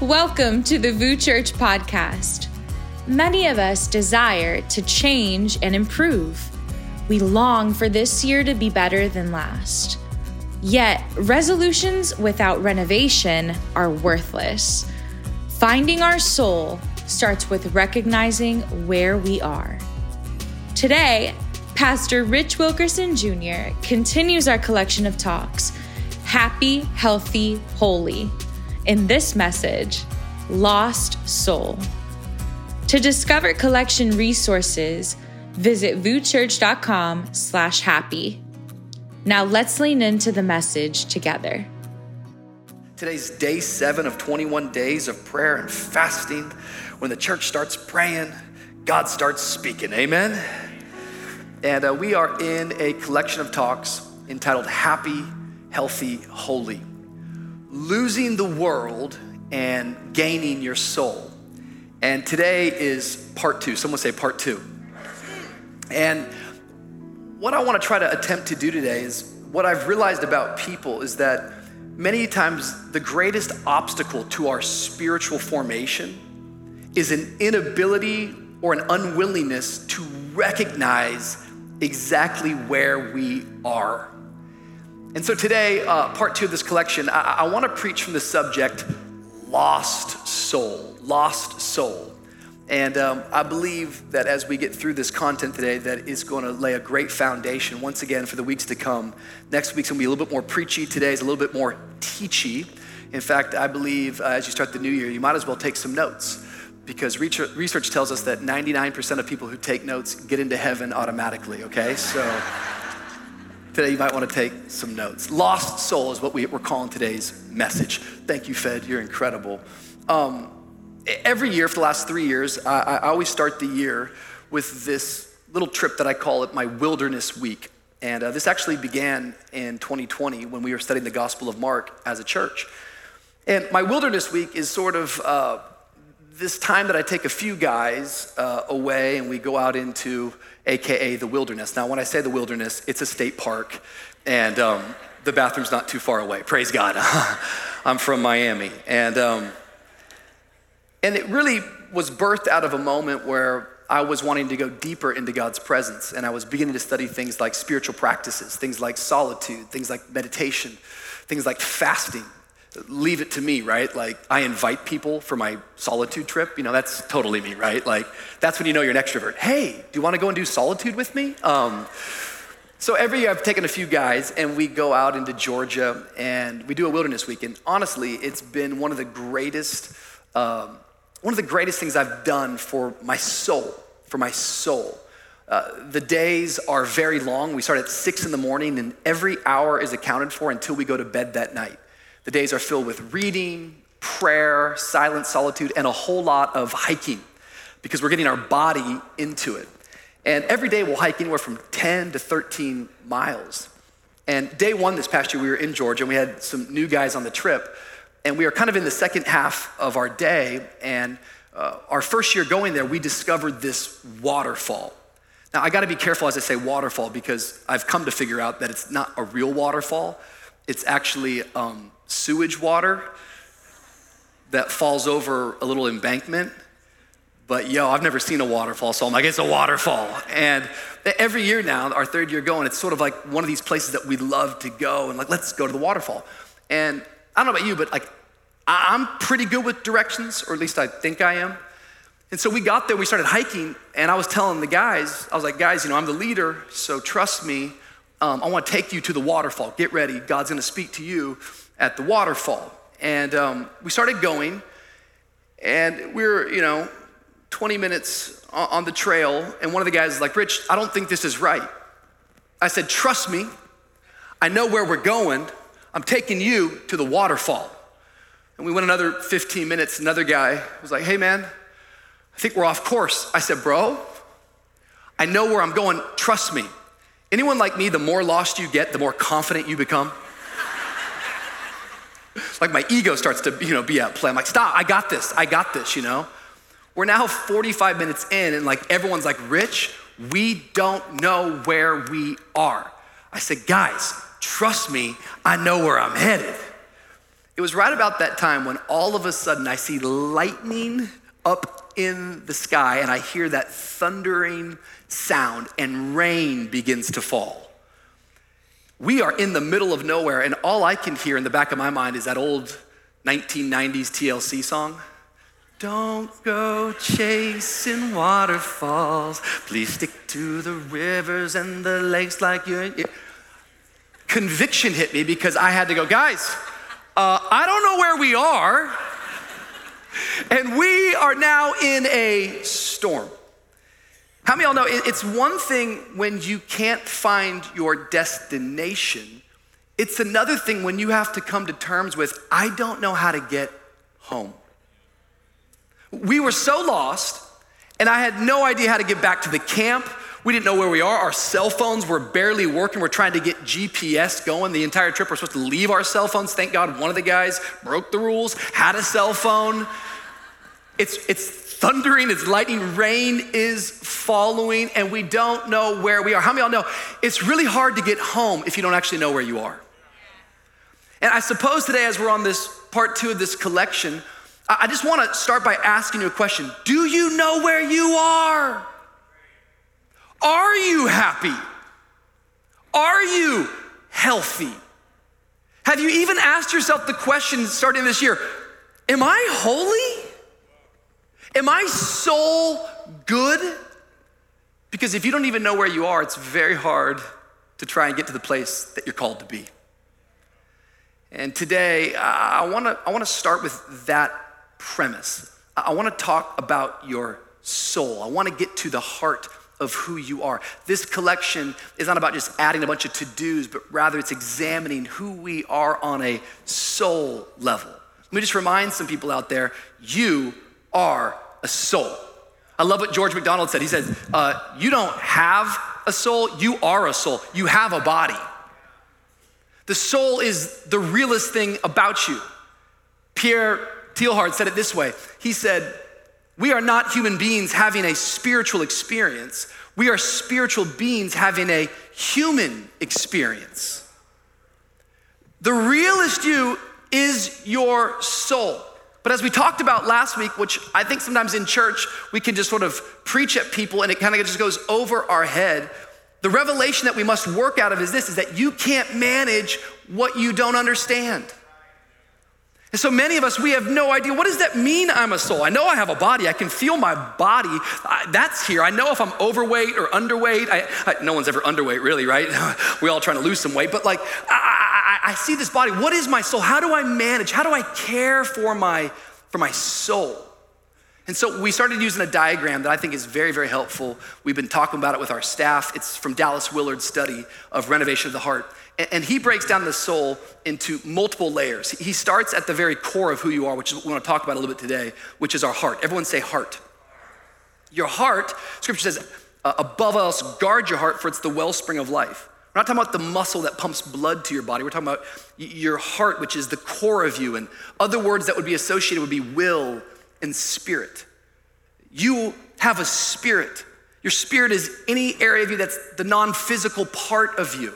Welcome to the VOUS Church podcast. Many of us desire to change and improve. We long for this year to be better than last. Yet, resolutions without renovation are worthless. Finding our soul starts with recognizing where we are. Today, Pastor Rich Wilkerson Jr. continues our collection of talks Happy, Healthy, Holy in this message, Lost Soul. To discover collection resources, visit vouschurch.com slash happy. Now let's lean into the message together. Today's day seven of 21 days of prayer and fasting. When the church starts praying, God starts speaking. Amen? And uh, we are in a collection of talks entitled Happy, Healthy, Holy losing the world and gaining your soul. And today is part two. Someone say part two. And what I want to try to attempt to do today is what I've realized about people is that many times the greatest obstacle to our spiritual formation is an inability or an unwillingness to recognize exactly where we are and so today, uh, part two of this collection, I, I want to preach from the subject lost soul. Lost soul. And um, I believe that as we get through this content today, that is going to lay a great foundation once again for the weeks to come. Next week's going to be a little bit more preachy. Today is a little bit more teachy. In fact, I believe uh, as you start the new year, you might as well take some notes because research tells us that 99% of people who take notes get into heaven automatically, okay? So. Today, you might want to take some notes. Lost soul is what we, are calling today's message. Thank you, Fed. You're incredible. Um, every year for the last three years, I, I always start the year with this little trip that I call it my wilderness week. And uh, this actually began in 2020 when we were studying the Gospel of Mark as a church. And my wilderness week is sort of uh, this time that I take a few guys uh, away and we go out into AKA the wilderness. Now, when I say the wilderness, it's a state park and um, the bathroom's not too far away. Praise God. I'm from Miami. And, um, and it really was birthed out of a moment where I was wanting to go deeper into God's presence. And I was beginning to study things like spiritual practices, things like solitude, things like meditation, things like fasting, leave it to me, right? Like I invite people for my solitude trip. You know, that's totally me, right? Like that's when you know you're an extrovert. Hey, do you want to go and do solitude with me? Um, so every year I've taken a few guys and we go out into Georgia and we do a wilderness week. And honestly, it's been one of the greatest, um, one of the greatest things I've done for my soul, for my soul. Uh, the days are very long. We start at six in the morning, and every hour is accounted for until we go to bed that night. The days are filled with reading, prayer, silent solitude, and a whole lot of hiking because we're getting our body into it. And every day we'll hike anywhere from 10 to 13 miles. And day one this past year, we were in Georgia and we had some new guys on the trip. And we are kind of in the second half of our day. And uh, our first year going there, we discovered this waterfall. Now, I gotta be careful as I say waterfall because I've come to figure out that it's not a real waterfall. It's actually um, sewage water that falls over a little embankment. But yo, I've never seen a waterfall, so I'm like, it's a waterfall. And every year now, our third year going, it's sort of like one of these places that we love to go and like, let's go to the waterfall. And I don't know about you, but like, I'm pretty good with directions, or at least I think I am. And so we got there, we started hiking, and I was telling the guys, I was like, guys, you know, I'm the leader, so trust me. Um, I want to take you to the waterfall. Get ready. God's going to speak to you at the waterfall. And um, we started going, and we are you know, 20 minutes on the trail, and one of the guys is like, Rich, I don't think this is right. I said, Trust me, I know where we're going. I'm taking you to the waterfall. And we went another 15 minutes. Another guy was like, Hey, man, I think we're off course. I said, Bro, I know where I'm going. Trust me. Anyone like me, the more lost you get, the more confident you become like my ego starts to, you know, be at play. I'm like, stop, I got this, I got this, you know? We're now 45 minutes in, and like everyone's like, Rich, we don't know where we are. I said, guys, trust me, I know where I'm headed. It was right about that time when all of a sudden I see lightning up in the sky and I hear that thundering sound and rain begins to fall. We are in the middle of nowhere, and all I can hear in the back of my mind is that old 1990s TLC song. Don't go chasing waterfalls. Please stick to the rivers and the lakes like you. Conviction hit me because I had to go, guys, uh, I don't know where we are. And we are now in a storm. How many of y'all know it's one thing when you can't find your destination, it's another thing when you have to come to terms with, I don't know how to get home. We were so lost, and I had no idea how to get back to the camp. We didn't know where we are. Our cell phones were barely working. We're trying to get GPS going the entire trip. We're supposed to leave our cell phones. Thank God one of the guys broke the rules, had a cell phone. It's, it's thundering, it's lightning, rain is following, and we don't know where we are. How many of y'all know it's really hard to get home if you don't actually know where you are? And I suppose today, as we're on this part two of this collection, I just want to start by asking you a question Do you know where you are? Are you happy? Are you healthy? Have you even asked yourself the question starting this year Am I holy? Am I soul good? Because if you don't even know where you are, it's very hard to try and get to the place that you're called to be. And today, I wanna, I wanna start with that premise. I want to talk about your soul. I want to get to the heart of who you are. This collection is not about just adding a bunch of to dos, but rather it's examining who we are on a soul level. Let me just remind some people out there you are a soul. I love what George MacDonald said. He said, uh, You don't have a soul, you are a soul. You have a body. The soul is the realest thing about you. Pierre Teilhard said it this way He said, We are not human beings having a spiritual experience, we are spiritual beings having a human experience. The realest you is your soul. But as we talked about last week, which I think sometimes in church we can just sort of preach at people and it kind of just goes over our head. The revelation that we must work out of is this is that you can't manage what you don't understand. And so many of us, we have no idea what does that mean I'm a soul? I know I have a body. I can feel my body. I, that's here. I know if I'm overweight or underweight. I, I, no one's ever underweight, really, right? we all trying to lose some weight. But like, I see this body. What is my soul? How do I manage? How do I care for my, for my soul? And so we started using a diagram that I think is very, very helpful. We've been talking about it with our staff. It's from Dallas Willard's study of renovation of the heart. And he breaks down the soul into multiple layers. He starts at the very core of who you are, which is what we want to talk about a little bit today, which is our heart. Everyone say heart. Your heart, scripture says, uh, above else, guard your heart, for it's the wellspring of life. We're not talking about the muscle that pumps blood to your body. We're talking about your heart, which is the core of you. And other words that would be associated would be will and spirit. You have a spirit. Your spirit is any area of you that's the non physical part of you.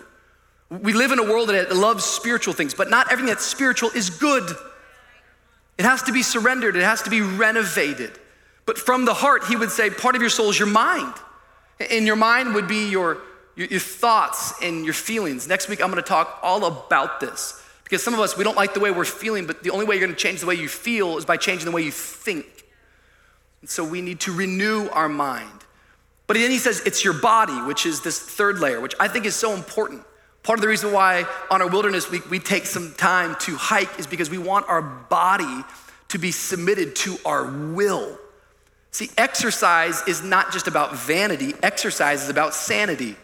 We live in a world that loves spiritual things, but not everything that's spiritual is good. It has to be surrendered, it has to be renovated. But from the heart, he would say, part of your soul is your mind. And your mind would be your, your, your thoughts and your feelings. Next week, I'm gonna talk all about this. Because some of us, we don't like the way we're feeling, but the only way you're gonna change the way you feel is by changing the way you think. And so we need to renew our mind. But then he says it's your body, which is this third layer, which I think is so important. Part of the reason why on our wilderness week we take some time to hike is because we want our body to be submitted to our will. See, exercise is not just about vanity, exercise is about sanity.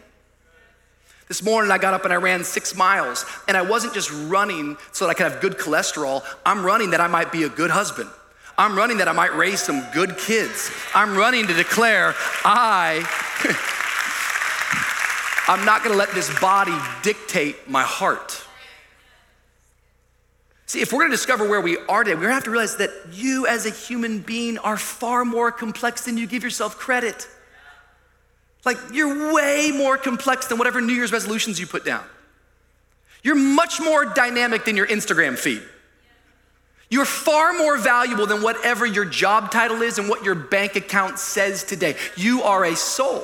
This morning I got up and I ran six miles, and I wasn't just running so that I could have good cholesterol, I'm running that I might be a good husband. I'm running that I might raise some good kids. I'm running to declare I. I'm not gonna let this body dictate my heart. See, if we're gonna discover where we are today, we're gonna have to realize that you as a human being are far more complex than you give yourself credit. Like, you're way more complex than whatever New Year's resolutions you put down. You're much more dynamic than your Instagram feed. You're far more valuable than whatever your job title is and what your bank account says today. You are a soul.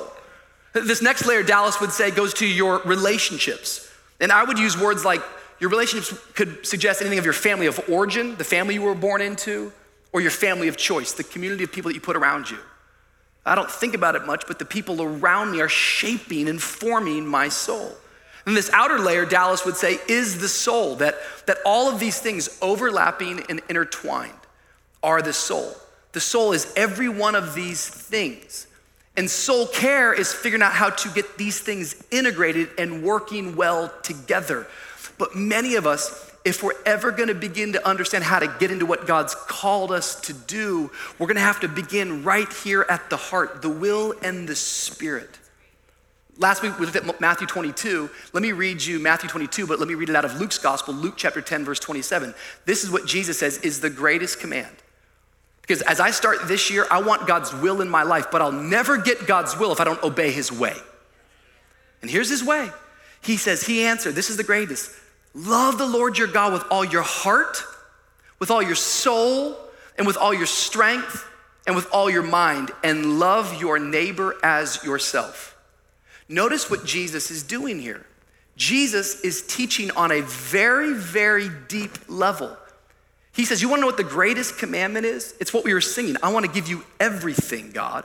This next layer, Dallas would say, goes to your relationships. And I would use words like your relationships could suggest anything of your family of origin, the family you were born into, or your family of choice, the community of people that you put around you. I don't think about it much, but the people around me are shaping and forming my soul. And this outer layer, Dallas would say, is the soul, that, that all of these things overlapping and intertwined are the soul. The soul is every one of these things. And soul care is figuring out how to get these things integrated and working well together. But many of us, if we're ever gonna begin to understand how to get into what God's called us to do, we're gonna have to begin right here at the heart, the will and the spirit. Last week we looked at Matthew 22. Let me read you Matthew 22, but let me read it out of Luke's gospel, Luke chapter 10, verse 27. This is what Jesus says is the greatest command. Because as I start this year, I want God's will in my life, but I'll never get God's will if I don't obey his way. And here's his way. He says, He answered, This is the greatest Love the Lord your God with all your heart, with all your soul, and with all your strength, and with all your mind, and love your neighbor as yourself. Notice what Jesus is doing here. Jesus is teaching on a very, very deep level. He says, You wanna know what the greatest commandment is? It's what we were singing. I wanna give you everything, God.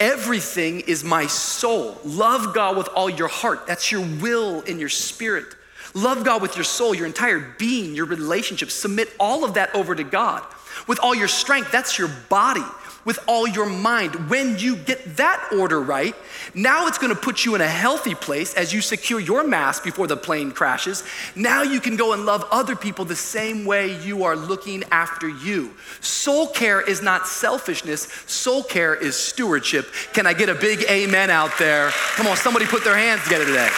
Everything is my soul. Love God with all your heart. That's your will and your spirit. Love God with your soul, your entire being, your relationships. Submit all of that over to God. With all your strength, that's your body. With all your mind. When you get that order right, now it's gonna put you in a healthy place as you secure your mask before the plane crashes. Now you can go and love other people the same way you are looking after you. Soul care is not selfishness, soul care is stewardship. Can I get a big amen out there? Come on, somebody put their hands together today.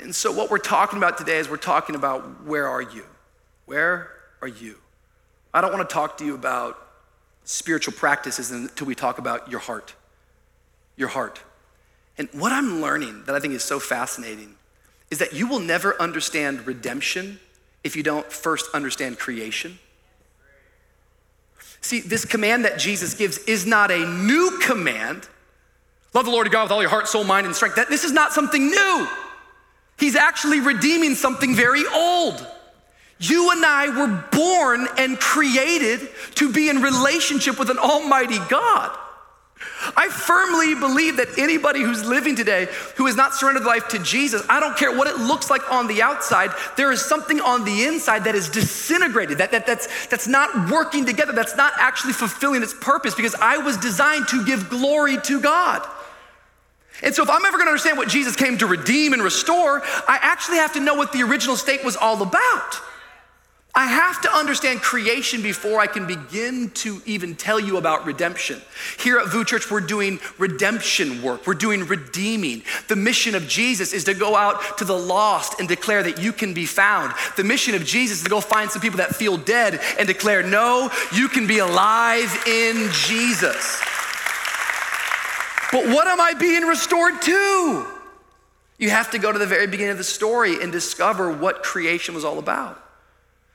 And so, what we're talking about today is we're talking about where are you? Where are you? I don't want to talk to you about spiritual practices until we talk about your heart. Your heart. And what I'm learning that I think is so fascinating is that you will never understand redemption if you don't first understand creation. See, this command that Jesus gives is not a new command. Love the Lord your God with all your heart, soul, mind, and strength. That, this is not something new. He's actually redeeming something very old. You and I were born and created to be in relationship with an almighty God. I firmly believe that anybody who's living today who has not surrendered life to Jesus, I don't care what it looks like on the outside, there is something on the inside that is disintegrated, that, that, that's, that's not working together, that's not actually fulfilling its purpose because I was designed to give glory to God. And so, if I'm ever gonna understand what Jesus came to redeem and restore, I actually have to know what the original state was all about. I have to understand creation before I can begin to even tell you about redemption. Here at VOUS Church, we're doing redemption work, we're doing redeeming. The mission of Jesus is to go out to the lost and declare that you can be found. The mission of Jesus is to go find some people that feel dead and declare, no, you can be alive in Jesus. But what am I being restored to? You have to go to the very beginning of the story and discover what creation was all about.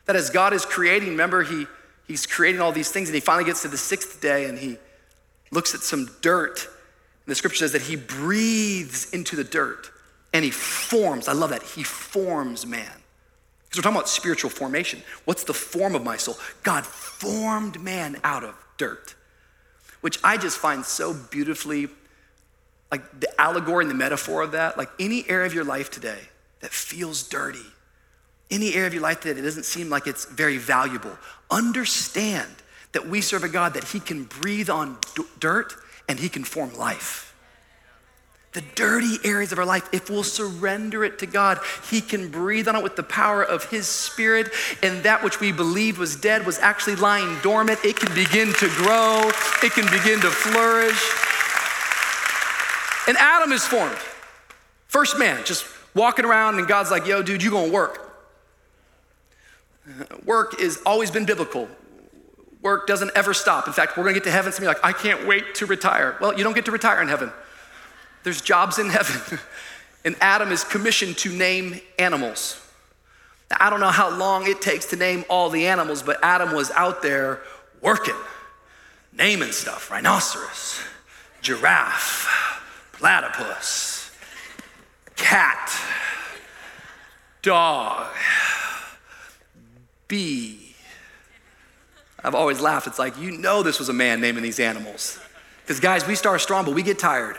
That as God is creating, remember, he, He's creating all these things, and He finally gets to the sixth day and He looks at some dirt. And the scripture says that He breathes into the dirt and He forms. I love that. He forms man. Because we're talking about spiritual formation. What's the form of my soul? God formed man out of dirt, which I just find so beautifully like the allegory and the metaphor of that, like any area of your life today that feels dirty, any area of your life that it doesn't seem like it's very valuable, understand that we serve a God that He can breathe on d- dirt and He can form life. The dirty areas of our life, if we'll surrender it to God, He can breathe on it with the power of His Spirit, and that which we believed was dead was actually lying dormant. It can begin to grow, it can begin to flourish. And Adam is formed. First man, just walking around, and God's like, yo, dude, you gonna work. Work has always been biblical. Work doesn't ever stop. In fact, we're gonna get to heaven, somebody like, I can't wait to retire. Well, you don't get to retire in heaven. There's jobs in heaven. And Adam is commissioned to name animals. Now, I don't know how long it takes to name all the animals, but Adam was out there working, naming stuff rhinoceros, giraffe, platypus, cat, dog, bee. I've always laughed. It's like, you know, this was a man naming these animals. Because, guys, we start strong, but we get tired.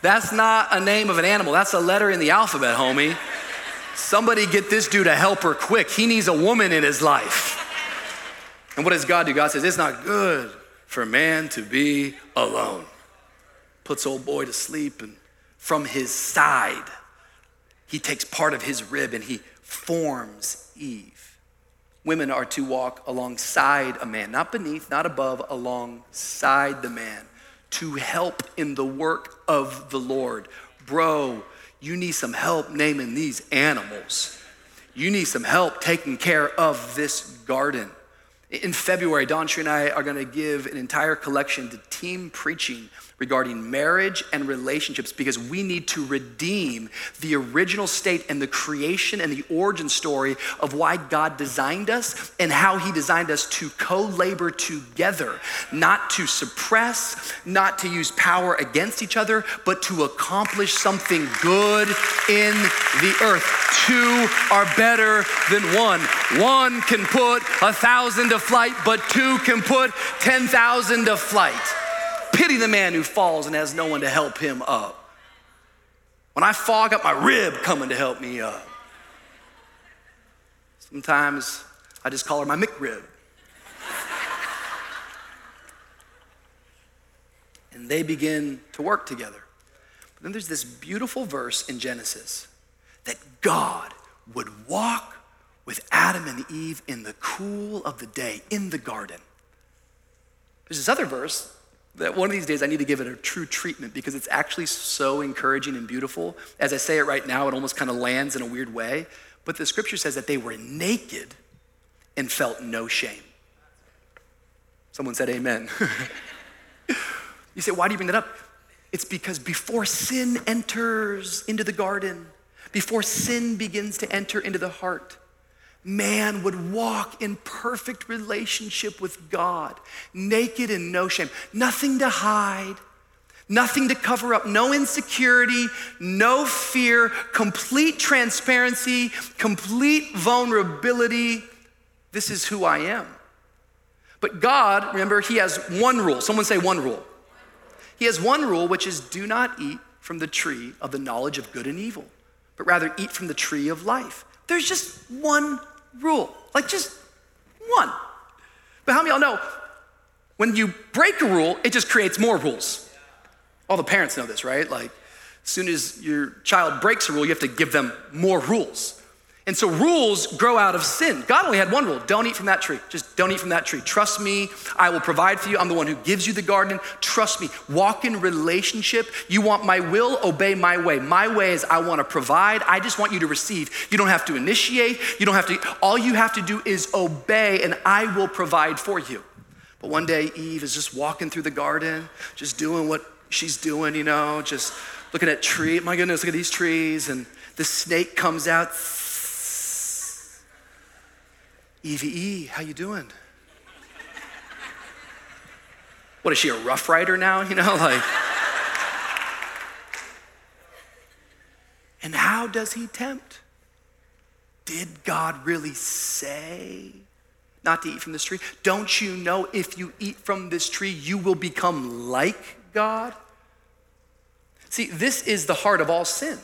That's not a name of an animal, that's a letter in the alphabet, homie. Somebody get this dude a helper quick. He needs a woman in his life. And what does God do? God says, It's not good for man to be alone. Puts old boy to sleep, and from his side, he takes part of his rib and he forms Eve. Women are to walk alongside a man, not beneath, not above, alongside the man to help in the work of the Lord. Bro, you need some help naming these animals. You need some help taking care of this garden. In February, Don and I are going to give an entire collection to team preaching regarding marriage and relationships because we need to redeem the original state and the creation and the origin story of why God designed us and how He designed us to co labor together, not to suppress, not to use power against each other, but to accomplish something good in the earth. Two are better than one. One can put a thousand to flight, but two can put 10,000 to flight. Pity the man who falls and has no one to help him up. When I fall, I got my rib coming to help me up. Sometimes I just call her my McRib. and they begin to work together. But then there's this beautiful verse in Genesis that God would walk with Adam and Eve in the cool of the day in the garden. There's this other verse that one of these days I need to give it a true treatment because it's actually so encouraging and beautiful. As I say it right now, it almost kind of lands in a weird way. But the scripture says that they were naked and felt no shame. Someone said amen. you say, why do you bring that up? It's because before sin enters into the garden, before sin begins to enter into the heart, man would walk in perfect relationship with God, naked and no shame, nothing to hide, nothing to cover up, no insecurity, no fear, complete transparency, complete vulnerability. This is who I am. But God, remember, He has one rule. Someone say one rule. He has one rule, which is do not eat from the tree of the knowledge of good and evil, but rather eat from the tree of life. There's just one rule, like just one. But how many of y'all know when you break a rule, it just creates more rules? All the parents know this, right? Like, as soon as your child breaks a rule, you have to give them more rules. And so rules grow out of sin. God only had one rule don't eat from that tree. Just don't eat from that tree. Trust me, I will provide for you. I'm the one who gives you the garden. Trust me. Walk in relationship. You want my will, obey my way. My way is I want to provide. I just want you to receive. You don't have to initiate. You don't have to, all you have to do is obey, and I will provide for you. But one day, Eve is just walking through the garden, just doing what she's doing, you know, just looking at tree. My goodness, look at these trees. And the snake comes out Evie, how you doing? What is she, a Ruff Ryder now? You know, like. and how does he tempt? Did God really say not to eat from this tree? Don't you know if you eat from this tree, you will become like God? See, this is the heart of all sin.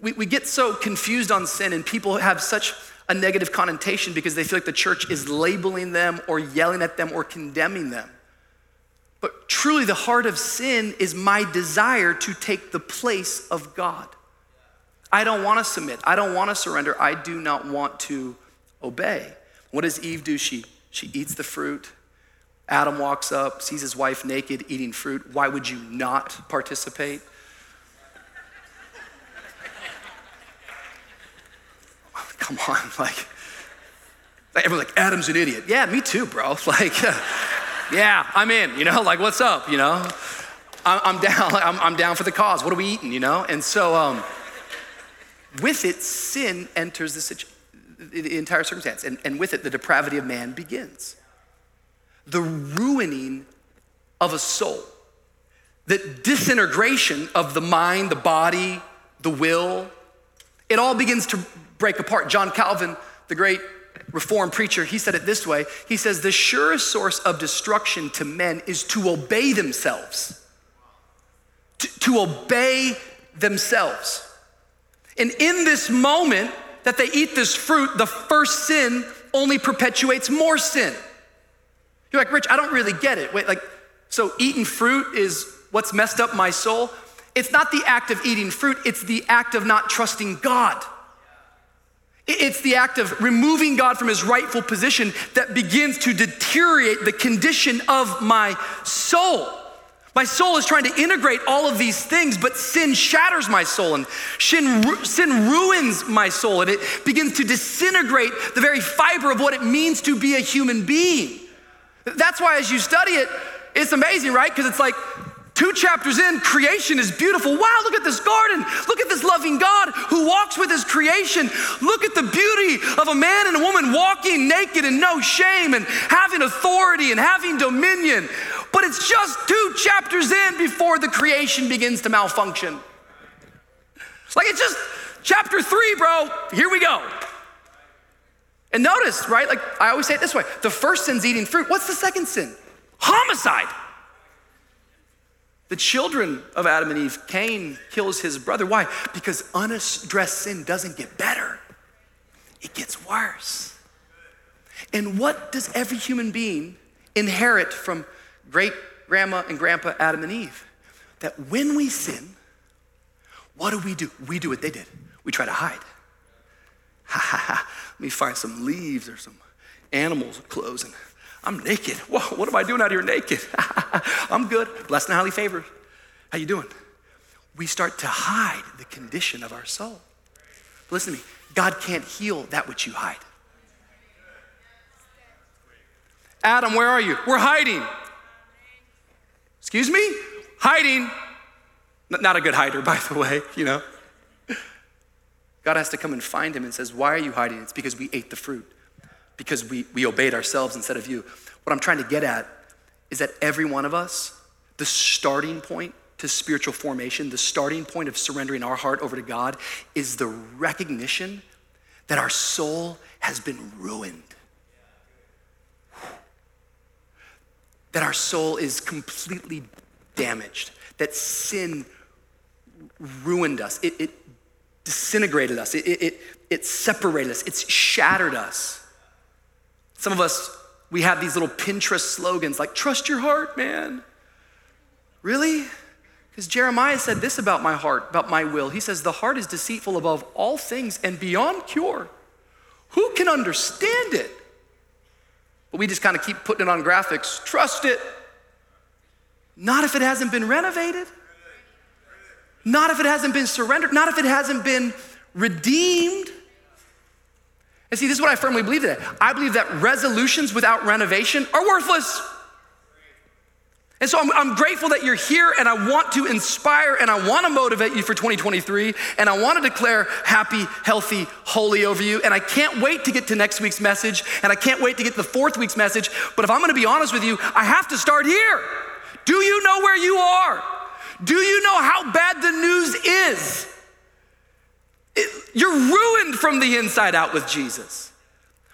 We, we get so confused on sin, and people have such a negative connotation because they feel like the church is labeling them or yelling at them or condemning them. But truly, the heart of sin is my desire to take the place of God. I don't want to submit. I don't want to surrender. I do not want to obey. What does Eve do? She, she eats the fruit. Adam walks up, sees his wife naked eating fruit. Why would you not participate? Come on, like, everyone's like, Adam's an idiot. Yeah, me too, bro. Like, yeah, I'm in, you know, like, what's up, you know? I'm down. I'm, I'm down for the cause. What are we eating, you know? And so, um, with it, sin enters the, situ- the entire circumstance. And, and with it, the depravity of man begins. The ruining of a soul, the disintegration of the mind, the body, the will, it all begins to break apart. John Calvin, the great Reformed preacher, he said it this way He says, The surest source of destruction to men is to obey themselves. To, to obey themselves. And in this moment that they eat this fruit, the first sin only perpetuates more sin. You're like, Rich, I don't really get it. Wait, like, so eating fruit is what's messed up my soul? It's not the act of eating fruit, it's the act of not trusting God. It's the act of removing God from his rightful position that begins to deteriorate the condition of my soul. My soul is trying to integrate all of these things, but sin shatters my soul and sin, sin ruins my soul and it begins to disintegrate the very fiber of what it means to be a human being. That's why, as you study it, it's amazing, right? Because it's like Two chapters in, creation is beautiful. Wow, look at this garden. Look at this loving God who walks with his creation. Look at the beauty of a man and a woman walking naked and no shame and having authority and having dominion. But it's just two chapters in before the creation begins to malfunction. It's like it's just chapter three, bro. Here we go. And notice, right? Like I always say it this way the first sin's eating fruit. What's the second sin? Homicide. The children of Adam and Eve, Cain kills his brother. Why? Because unaddressed sin doesn't get better, it gets worse. And what does every human being inherit from great grandma and grandpa Adam and Eve? That when we sin, what do we do? We do what they did. We try to hide. Ha ha ha. Let me find some leaves or some animals' clothes and I'm naked. Whoa, what am I doing out here naked? I'm good. Blessed and highly favored. How you doing? We start to hide the condition of our soul. But listen to me. God can't heal that which you hide. Adam, where are you? We're hiding. Excuse me? Hiding. Not a good hider, by the way, you know. God has to come and find him and says, Why are you hiding? It's because we ate the fruit because we, we obeyed ourselves instead of you. What I'm trying to get at is that every one of us, the starting point to spiritual formation, the starting point of surrendering our heart over to God, is the recognition that our soul has been ruined. That our soul is completely damaged, that sin ruined us, it, it disintegrated us, it, it, it separated us, it's shattered us. Some of us, we have these little Pinterest slogans like, trust your heart, man. Really? Because Jeremiah said this about my heart, about my will. He says, The heart is deceitful above all things and beyond cure. Who can understand it? But we just kind of keep putting it on graphics. Trust it. Not if it hasn't been renovated. Not if it hasn't been surrendered. Not if it hasn't been redeemed. And see, this is what I firmly believe today. I believe that resolutions without renovation are worthless. And so I'm, I'm, grateful that you're here and I want to inspire and I want to motivate you for 2023 and I want to declare happy, healthy, holy over you. And I can't wait to get to next week's message and I can't wait to get to the fourth week's message. But if I'm going to be honest with you, I have to start here. Do you know where you are? Do you know how bad the news is? It, you're ruined from the inside out with Jesus.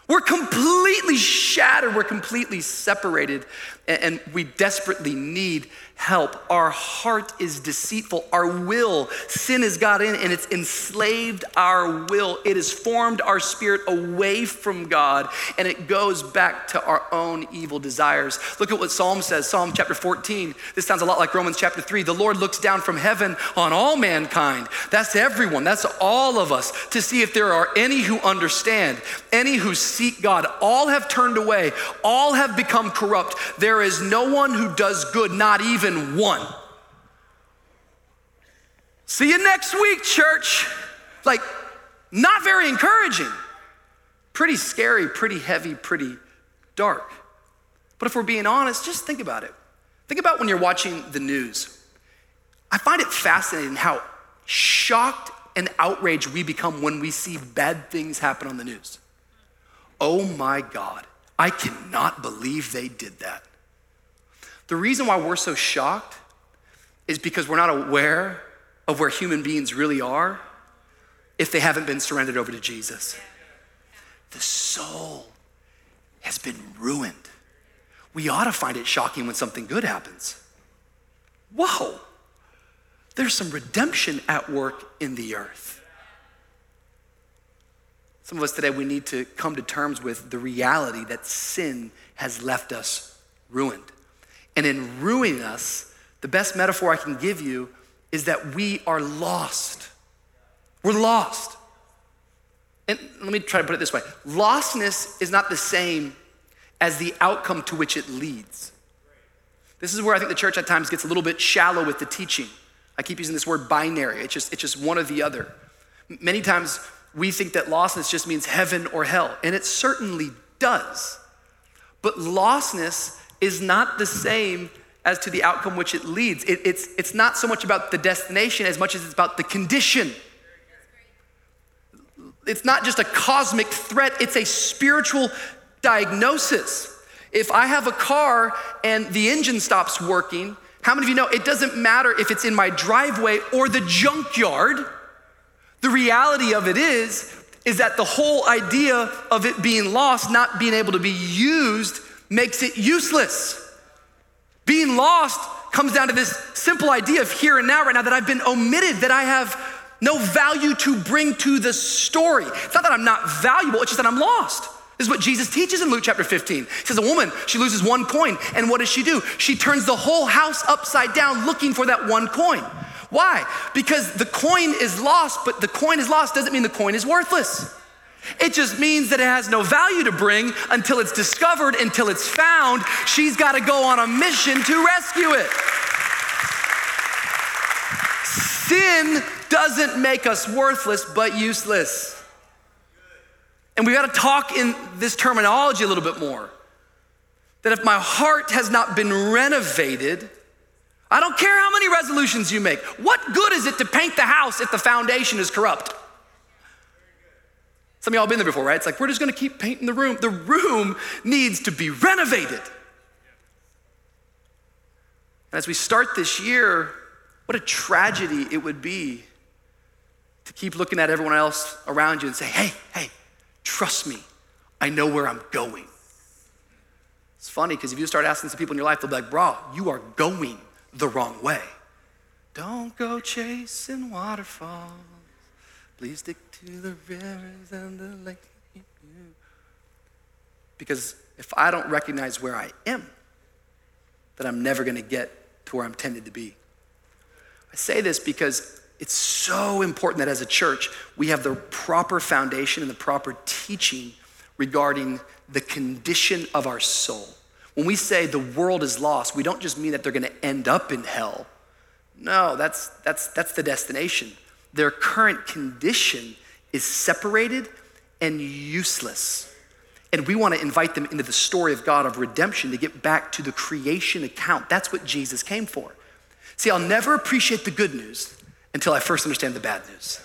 We're completely shattered. We're completely separated, and we desperately need help. Our heart is deceitful. Our will, sin has got in and it's enslaved our will. It has formed our spirit away from God and it goes back to our own evil desires. Look at what Psalm says Psalm chapter 14. This sounds a lot like Romans chapter 3. The Lord looks down from heaven on all mankind. That's everyone, that's all of us, to see if there are any who understand, any who seek God. All have turned away, all have become corrupt. There is no one who does good, not even even one. See you next week, church. Like, not very encouraging. Pretty scary, pretty heavy, pretty dark. But if we're being honest, just think about it. Think about when you're watching the news I find it fascinating how shocked and outraged we become when we see bad things happen on the news. Oh my God, I cannot believe they did that. The reason why we're so shocked is because we're not aware of where human beings really are if they haven't been surrendered over to Jesus. The soul has been ruined. We ought to find it shocking when something good happens. Whoa, there's some redemption at work in the earth. Some of us today, we need to come to terms with the reality that sin has left us ruined. And in ruining us, the best metaphor I can give you is that we are lost. We're lost. And let me try to put it this way lostness is not the same as the outcome to which it leads. This is where I think the church at times gets a little bit shallow with the teaching. I keep using this word binary, it's just, it's just one or the other. Many times we think that lostness just means heaven or hell, and it certainly does. But lostness is not the same as to the outcome which it leads. It, it's, it's not so much about the destination as much as it's about the condition. It's not just a cosmic threat, it's a spiritual diagnosis. If I have a car and the engine stops working, how many of you know it doesn't matter if it's in my driveway or the junkyard? The reality of it is, is that the whole idea of it being lost, not being able to be used, makes it useless. Being lost comes down to this simple idea of here and now, right now, that I've been omitted, that I have no value to bring to the story. It's not that I'm not valuable, it's just that I'm lost. This is what Jesus teaches in Luke chapter 15. He says, A woman, she loses one coin, and what does she do? She turns the whole house upside down looking for that one coin. Why? Because the coin is lost, but the coin is lost doesn't mean the coin is worthless. It just means that it has no value to bring until it's discovered, until it's found. She's got to go on a mission to rescue it. Sin doesn't make us worthless, but useless. And we got to talk in this terminology a little bit more. That if my heart has not been renovated, I don't care how many resolutions you make. What good is it to paint the house if the foundation is corrupt? Some of y'all been there before, right? It's like, we're just gonna keep painting the room. The room needs to be renovated. And as we start this year, what a tragedy it would be to keep looking at everyone else around you and say, hey, hey, trust me, I know where I'm going. It's funny because if you start asking some people in your life, they'll be like, bro, you are going the wrong way. Don't go chasing waterfalls. Please stick to the rivers and the lake. Because if I don't recognize where I am, then I'm never going to get to where I'm tended to be. I say this because it's so important that as a church, we have the proper foundation and the proper teaching regarding the condition of our soul. When we say the world is lost, we don't just mean that they're going to end up in hell. No, that's, that's, that's the destination. Their current condition is separated and useless. And we want to invite them into the story of God of redemption to get back to the creation account. That's what Jesus came for. See, I'll never appreciate the good news until I first understand the bad news.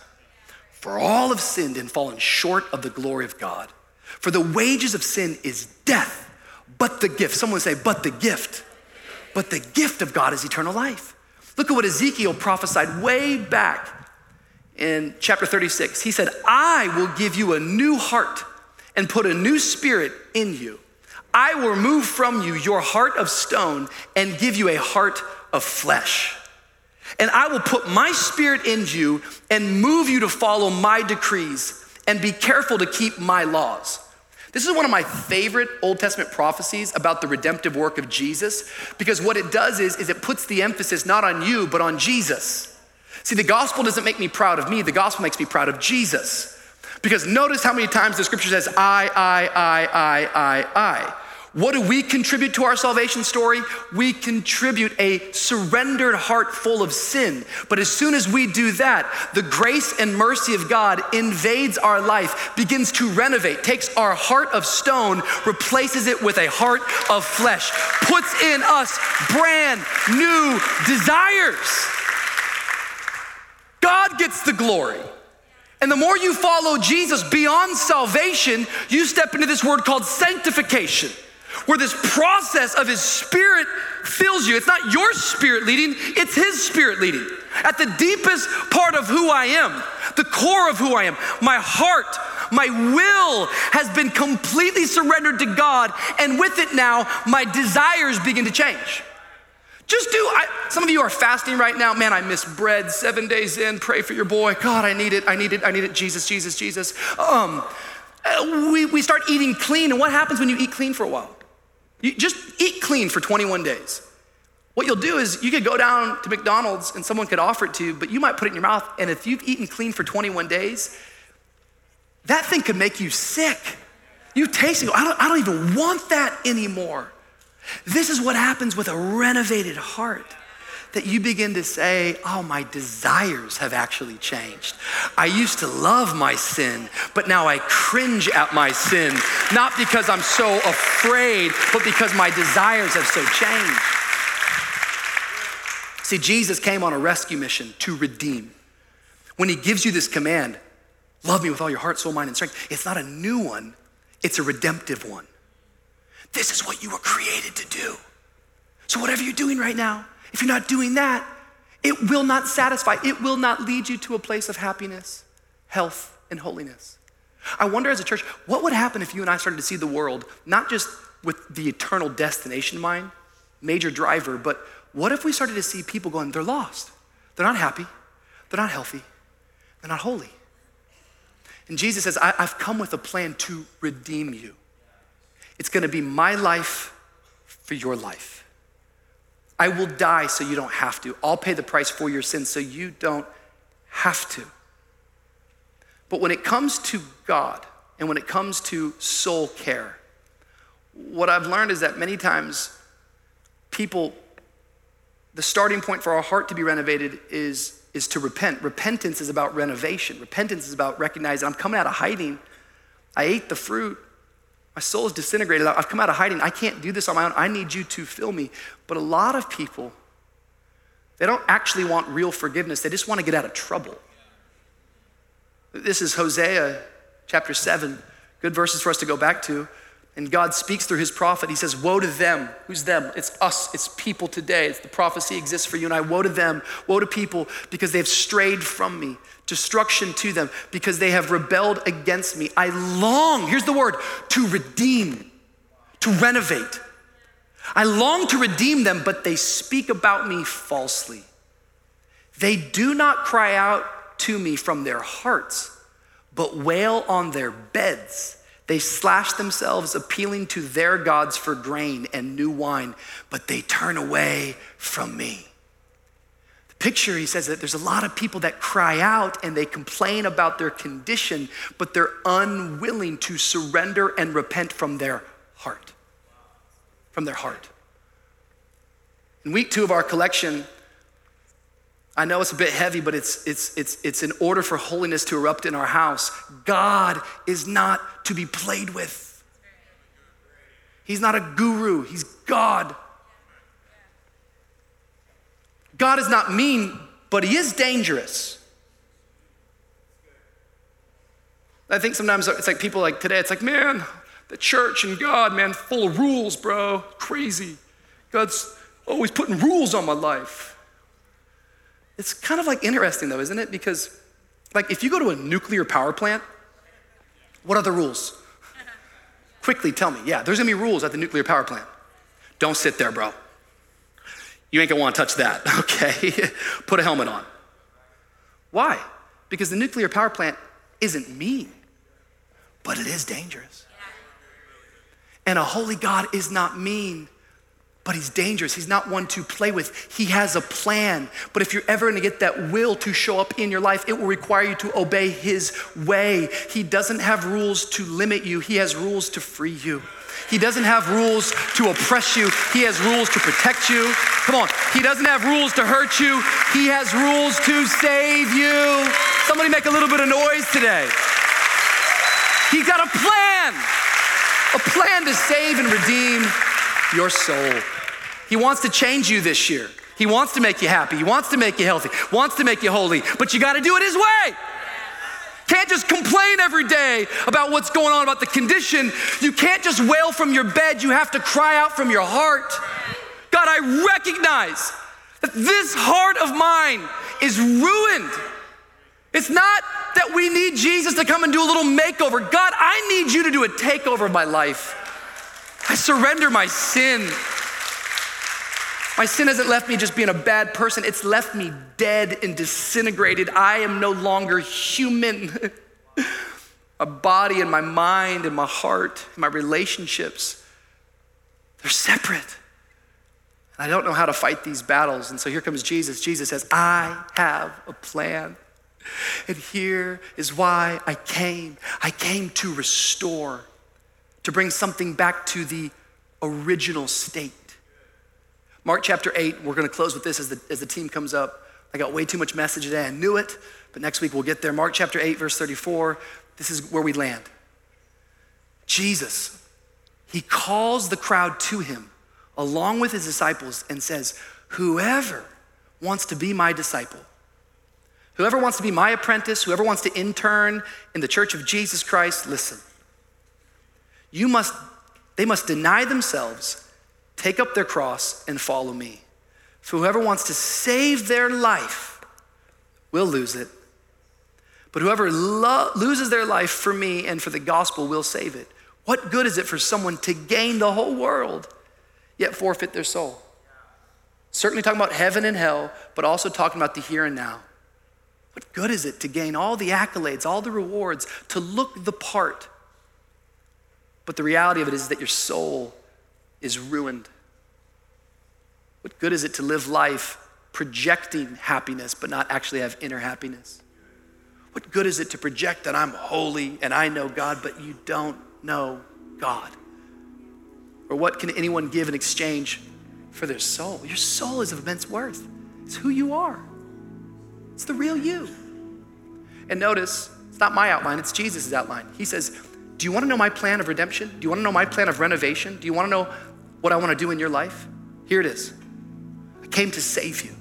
For all have sinned and fallen short of the glory of God. For the wages of sin is death, but the gift, someone say, but the gift, but the gift of God is eternal life. Look at what Ezekiel prophesied way back in chapter 36. He said, I will give you a new heart and put a new spirit in you. I will remove from you your heart of stone and give you a heart of flesh. And I will put my spirit in you and move you to follow my decrees and be careful to keep my laws. This is one of my favorite Old Testament prophecies about the redemptive work of Jesus because what it does is, is it puts the emphasis not on you, but on Jesus. See, the gospel doesn't make me proud of me, the gospel makes me proud of Jesus. Because notice how many times the scripture says, I, I, I, I, I, I. What do we contribute to our salvation story? We contribute a surrendered heart full of sin. But as soon as we do that, the grace and mercy of God invades our life, begins to renovate, takes our heart of stone, replaces it with a heart of flesh, puts in us brand new desires. God gets the glory. And the more you follow Jesus beyond salvation, you step into this word called sanctification, where this process of His Spirit fills you. It's not your spirit leading, it's His Spirit leading. At the deepest part of who I am, the core of who I am, my heart, my will has been completely surrendered to God, and with it now, my desires begin to change. Just do, I, some of you are fasting right now. Man, I miss bread seven days in. Pray for your boy. God, I need it. I need it. I need it. Jesus, Jesus, Jesus. Um, we, we start eating clean. And what happens when you eat clean for a while? You just eat clean for 21 days. What you'll do is you could go down to McDonald's and someone could offer it to you, but you might put it in your mouth. And if you've eaten clean for 21 days, that thing could make you sick. You taste it, I don't, I don't even want that anymore. This is what happens with a renovated heart that you begin to say, Oh, my desires have actually changed. I used to love my sin, but now I cringe at my sin, not because I'm so afraid, but because my desires have so changed. See, Jesus came on a rescue mission to redeem. When he gives you this command, love me with all your heart, soul, mind, and strength, it's not a new one, it's a redemptive one. This is what you were created to do. So, whatever you're doing right now, if you're not doing that, it will not satisfy. It will not lead you to a place of happiness, health, and holiness. I wonder as a church, what would happen if you and I started to see the world not just with the eternal destination in mind, major driver, but what if we started to see people going, they're lost, they're not happy, they're not healthy, they're not holy? And Jesus says, I- have come with a plan to redeem you. It's gonna be my life for your life. I will die so you don't have to. I'll pay the price for your sins so you don't have to. But when it comes to God and when it comes to soul care, what I've learned is that many times people, the starting point for our heart to be renovated is, is to repent. Repentance is about renovation. Repentance is about recognizing I'm coming out of hiding. I ate the fruit. My soul is disintegrated. I've come out of hiding. I can't do this on my own. I need you to fill me. But a lot of people, they don't actually want real forgiveness. They just want to get out of trouble. This is Hosea chapter 7. Good verses for us to go back to. And God speaks through his prophet. He says, Woe to them. Who's them? It's us, it's people today. It's the prophecy exists for you and I. Woe to them. Woe to people because they've strayed from me. Destruction to them because they have rebelled against me. I long, here's the word, to redeem, to renovate. I long to redeem them, but they speak about me falsely. They do not cry out to me from their hearts, but wail on their beds. They slash themselves, appealing to their gods for grain and new wine, but they turn away from me. Picture, he says that there's a lot of people that cry out and they complain about their condition, but they're unwilling to surrender and repent from their heart. From their heart. In week two of our collection, I know it's a bit heavy, but it's, it's, it's, it's in order for holiness to erupt in our house. God is not to be played with. He's not a guru, He's God. God is not mean, but He is dangerous. I think sometimes it's like people like today, it's like, man, the church and God, man, full of rules, bro. Crazy. God's always putting rules on my life. It's kind of like interesting though, isn't it? Because like if you go to a nuclear power plant, what are the rules? Quickly tell me. Yeah, there's gonna be rules at the nuclear power plant. Don't sit there, bro. You ain't gonna wanna touch that, okay? Put a helmet on. Why? Because the nuclear power plant isn't mean, but it is dangerous. And a holy God is not mean, but he's dangerous. He's not one to play with. He has a plan. But if you're ever going to get that will to show up in your life, it will require you to obey his way. He doesn't have rules to limit you, he has rules to free you. He doesn't have rules to oppress you. He has rules to protect you. Come on. He doesn't have rules to hurt you. He has rules to save you. Somebody make a little bit of noise today. He's got a plan, a plan to save and redeem your soul. He wants to change you this year. He wants to make you happy. He wants to make you healthy, wants to make you holy, but you got to do it His way. Can't just complain every day about what's going on about the condition. You can't just wail from your bed. You have to cry out from your heart. God, I recognize that this heart of mine is ruined. It's not that we need Jesus to come and do a little makeover. God, I need you to do a takeover of my life. I surrender my sin. My sin hasn't left me just being a bad person, it's left me dead and disintegrated. I am no longer human. my body and my mind and my heart, and my relationships, they're separate. And I don't know how to fight these battles. And so here comes Jesus. Jesus says, I have a plan. And here is why I came. I came to restore, to bring something back to the original state. Mark chapter 8, we're going to close with this as the, as the team comes up. I got way too much message today. I knew it, but next week we'll get there. Mark chapter 8, verse 34. This is where we land. Jesus, he calls the crowd to him along with his disciples and says, Whoever wants to be my disciple, whoever wants to be my apprentice, whoever wants to intern in the church of Jesus Christ, listen. You must, they must deny themselves Take up their cross and follow me. For whoever wants to save their life will lose it. But whoever lo- loses their life for me and for the gospel will save it. What good is it for someone to gain the whole world yet forfeit their soul? Certainly talking about heaven and hell, but also talking about the here and now. What good is it to gain all the accolades, all the rewards, to look the part? But the reality of it is that your soul is ruined. What good is it to live life projecting happiness but not actually have inner happiness? What good is it to project that I'm holy and I know God, but you don't know God? Or what can anyone give in exchange for their soul? Your soul is of immense worth. It's who you are, it's the real you. And notice, it's not my outline, it's Jesus' outline. He says, Do you want to know my plan of redemption? Do you want to know my plan of renovation? Do you want to know what I want to do in your life? Here it is. Came to save you.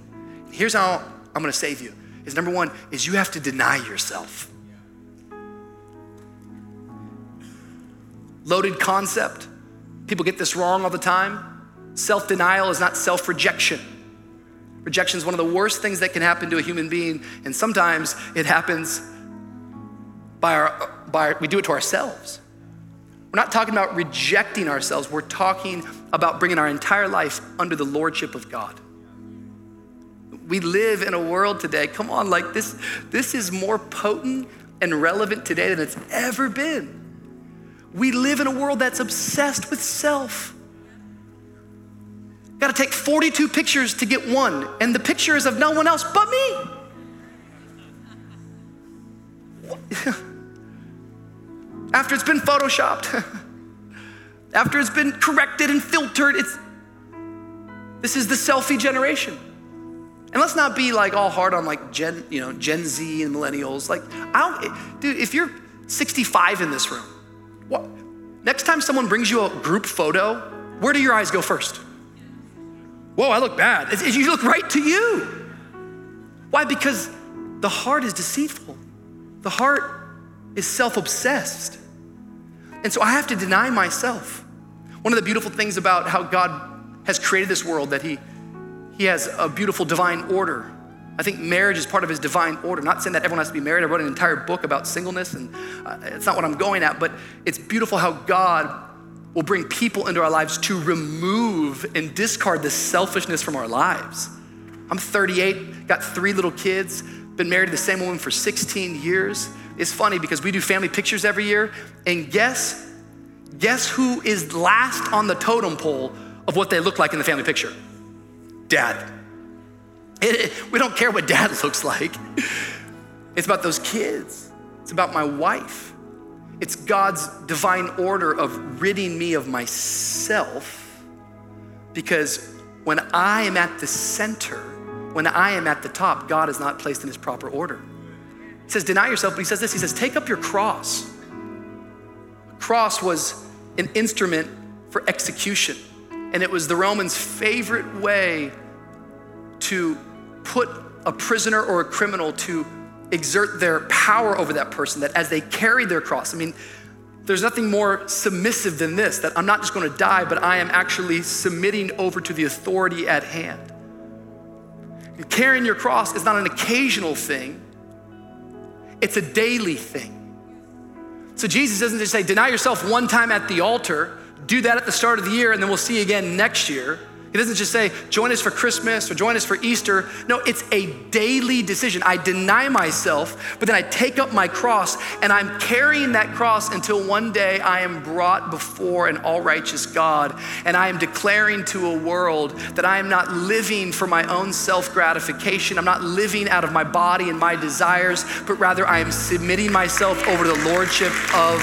Here's how I'm to save you. Is number 1 is you have to deny yourself. Loaded concept. People get this wrong all the time. Self-denial is not self-rejection. Rejection is one of the worst things that can happen to a human being, and sometimes it happens by our by we do it to ourselves. We're not talking about rejecting ourselves, we're talking about bringing our entire life under the lordship of God. We live in a world today, come on, like this, this is more potent and relevant today than it's ever been. We live in a world that's obsessed with self. Got to take 42 pictures to get one, and the picture is of no one else but me. After it's been photoshopped, after it's been corrected and filtered, it's this is the selfie generation. And let's not be like all hard on like Gen, you know, Gen Z and millennials. Like, I don't, dude, if you're 65 in this room, what, next time someone brings you a group photo, where do your eyes go first? Whoa, I look bad. You look right to you. Why? Because the heart is deceitful. The heart is self obsessed. And so I have to deny myself. One of the beautiful things about how God has created this world that he he has a beautiful divine order. I think marriage is part of his divine order. not saying that everyone has to be married. I wrote an entire book about singleness, and uh, it's not what I'm going at, but it's beautiful how God will bring people into our lives to remove and discard the selfishness from our lives. I'm 38, got three little kids, been married to the same woman for 16 years. It's funny because we do family pictures every year, and guess, guess who is last on the totem pole of what they look like in the family picture? Dad. It, we don't care what dad looks like. It's about those kids. It's about my wife. It's God's divine order of ridding me of myself because when I am at the center, when I am at the top, God is not placed in his proper order. He says, deny yourself, but he says this he says, take up your cross. Cross was an instrument for execution, and it was the Romans' favorite way to put a prisoner or a criminal to exert their power over that person, that as they carried their cross, I mean, there's nothing more submissive than this that I'm not just going to die, but I am actually submitting over to the authority at hand. And carrying your cross is not an occasional thing, it's a daily thing. So Jesus doesn't just say, deny yourself one time at the altar, do that at the start of the year, and then we'll see you again next year. He doesn't just say, join us for Christmas or join us for Easter. No, it's a daily decision. I deny myself, but then I take up my cross and I'm carrying that cross until one day I am brought before an all righteous God and I am declaring to a world that I am not living for my own self gratification. I'm not living out of my body and my desires, but rather I am submitting myself over the Lordship of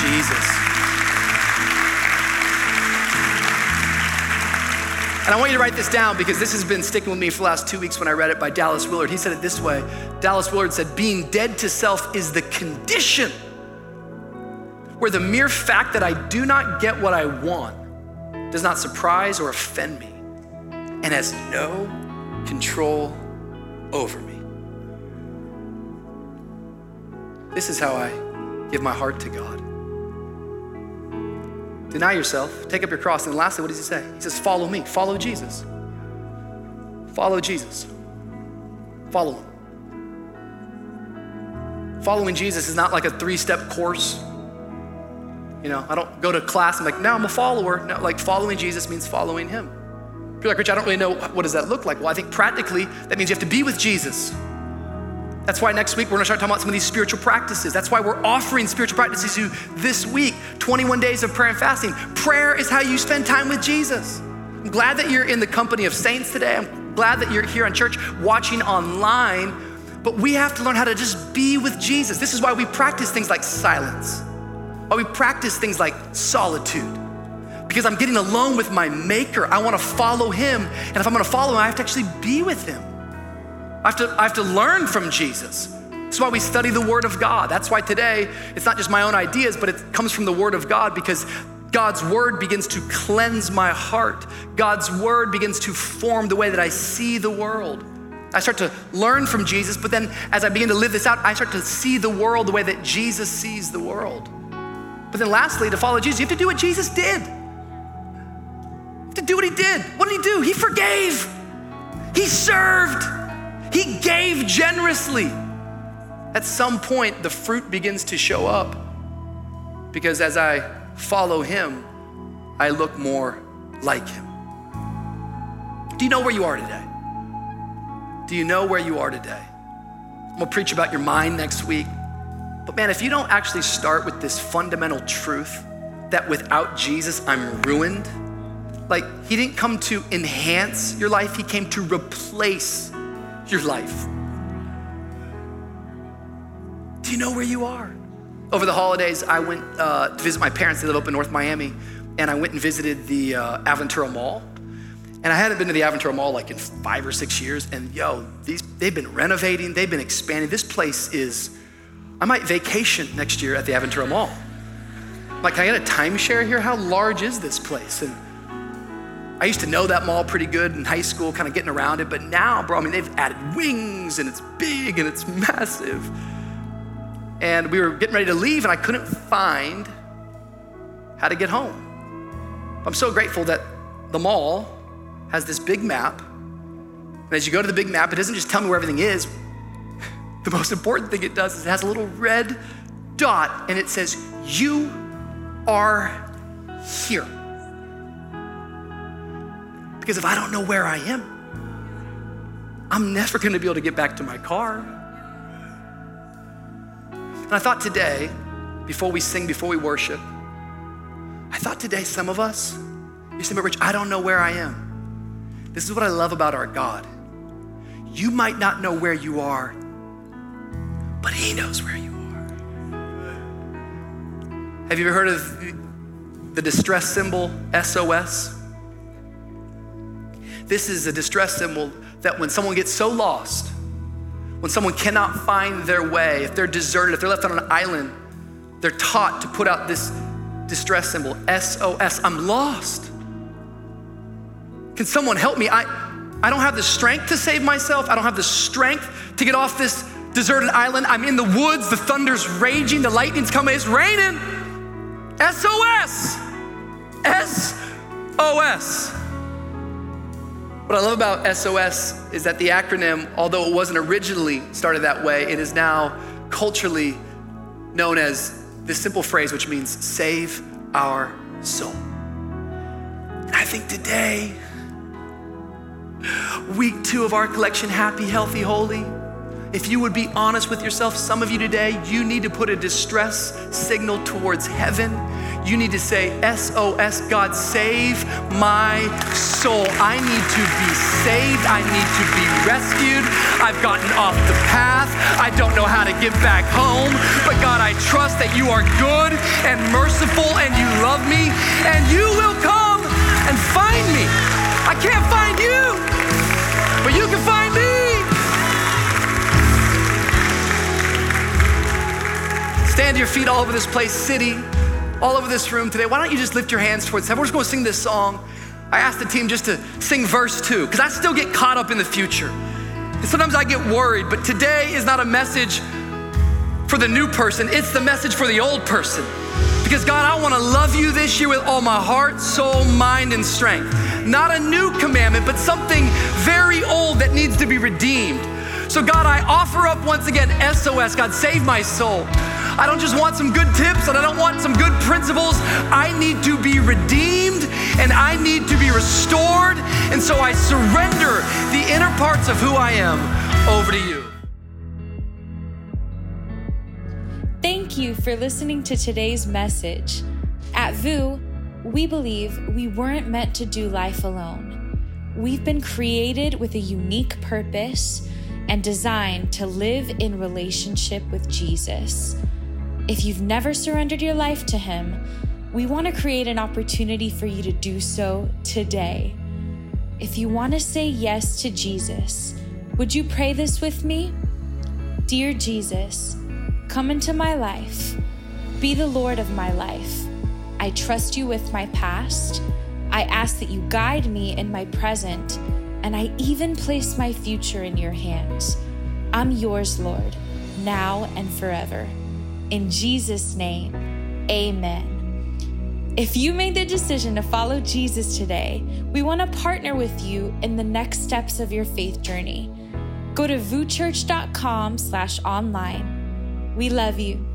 Jesus. And I want you to write this down because this has been sticking with me for the last two weeks when I read it by Dallas Willard. He said it this way Dallas Willard said, Being dead to self is the condition where the mere fact that I do not get what I want does not surprise or offend me and has no control over me. This is how I give my heart to God. Deny yourself, take up your cross. And lastly, what does he say? He says, Follow me, follow Jesus. Follow Jesus. Follow him. Following Jesus is not like a three step course. You know, I don't go to class and like, now I'm a follower. No, like following Jesus means following him. You're like, Rich, I don't really know what does that look like. Well, I think practically that means you have to be with Jesus. That's why next week we're gonna start talking about some of these spiritual practices. That's why we're offering spiritual practices to you this week 21 days of prayer and fasting. Prayer is how you spend time with Jesus. I'm glad that you're in the company of saints today. I'm glad that you're here in church watching online, but we have to learn how to just be with Jesus. This is why we practice things like silence, why we practice things like solitude. Because I'm getting alone with my maker. I wanna follow him. And if I'm gonna follow him, I have to actually be with him. I have, to, I have to learn from Jesus. That's why we study the Word of God. That's why today it's not just my own ideas, but it comes from the Word of God because God's Word begins to cleanse my heart. God's Word begins to form the way that I see the world. I start to learn from Jesus, but then as I begin to live this out, I start to see the world the way that Jesus sees the world. But then lastly, to follow Jesus, you have to do what Jesus did. You have to do what he did. What did he do? He forgave. He served. He gave generously. At some point, the fruit begins to show up because as I follow Him, I look more like Him. Do you know where you are today? Do you know where you are today? I'm gonna preach about your mind next week. But man, if you don't actually start with this fundamental truth that without Jesus, I'm ruined, like He didn't come to enhance your life, He came to replace your life. Do you know where you are? Over the holidays, I went uh, to visit my parents. They live up in North Miami, and I went and visited the uh, Aventura Mall. And I hadn't been to the Aventura Mall like in five or six years. And yo, these they've been renovating, they've been expanding. This place is, I might vacation next year at the Aventura Mall. Like, I get a timeshare here? How large is this place? And I used to know that mall pretty good in high school, kind of getting around it, but now, bro, I mean, they've added wings and it's big and it's massive. And we were getting ready to leave, and I couldn't find how to get home. I'm so grateful that the mall has this big map. And as you go to the big map, it doesn't just tell me where everything is. The most important thing it does is it has a little red dot and it says, You are here. Because if I don't know where I am, I'm never going to be able to get back to my car. And I thought today, before we sing, before we worship, I thought today some of us, you say, but Rich, I don't know where I am. This is what I love about our God. You might not know where you are, but He knows where you are. Have you ever heard of the distress symbol SOS? This is a distress symbol that when someone gets so lost, when someone cannot find their way, if they're deserted, if they're left on an island, they're taught to put out this distress symbol SOS. I'm lost. Can someone help me? I, I don't have the strength to save myself. I don't have the strength to get off this deserted island. I'm in the woods. The thunder's raging. The lightning's coming. It's raining. SOS. SOS. What I love about SOS is that the acronym, although it wasn't originally started that way, it is now culturally known as this simple phrase, which means save our soul. And I think today, week two of our collection, Happy, Healthy, Holy, if you would be honest with yourself, some of you today, you need to put a distress signal towards heaven you need to say, SOS, God, save my soul. I need to be saved. I need to be rescued. I've gotten off the path. I don't know how to get back home. But God, I trust that you are good and merciful and you love me and you will come and find me. I can't find you, but you can find me. Stand to your feet all over this place, city all over this room today, why don't you just lift your hands towards heaven? We're just gonna sing this song. I asked the team just to sing verse two, because I still get caught up in the future. And sometimes I get worried, but today is not a message for the new person, it's the message for the old person. Because God, I wanna love you this year with all my heart, soul, mind, and strength. Not a new commandment, but something very old that needs to be redeemed. So, God, I offer up once again SOS. God, save my soul. I don't just want some good tips and I don't want some good principles. I need to be redeemed and I need to be restored. And so I surrender the inner parts of who I am over to you. Thank you for listening to today's message. At VOUS, we believe we weren't meant to do life alone. We've been created with a unique purpose and designed to live in relationship with Jesus. If you've never surrendered your life to Him, we want to create an opportunity for you to do so today. If you want to say yes to Jesus, would you pray this with me? Dear Jesus, come into my life. Be the Lord of my life. I trust you with my past. I ask that you guide me in my present, and I even place my future in your hands. I'm yours, Lord, now and forever. In Jesus' name, amen. If you made the decision to follow Jesus today, we want to partner with you in the next steps of your faith journey. Go to vouschurch.com slash online. We love you.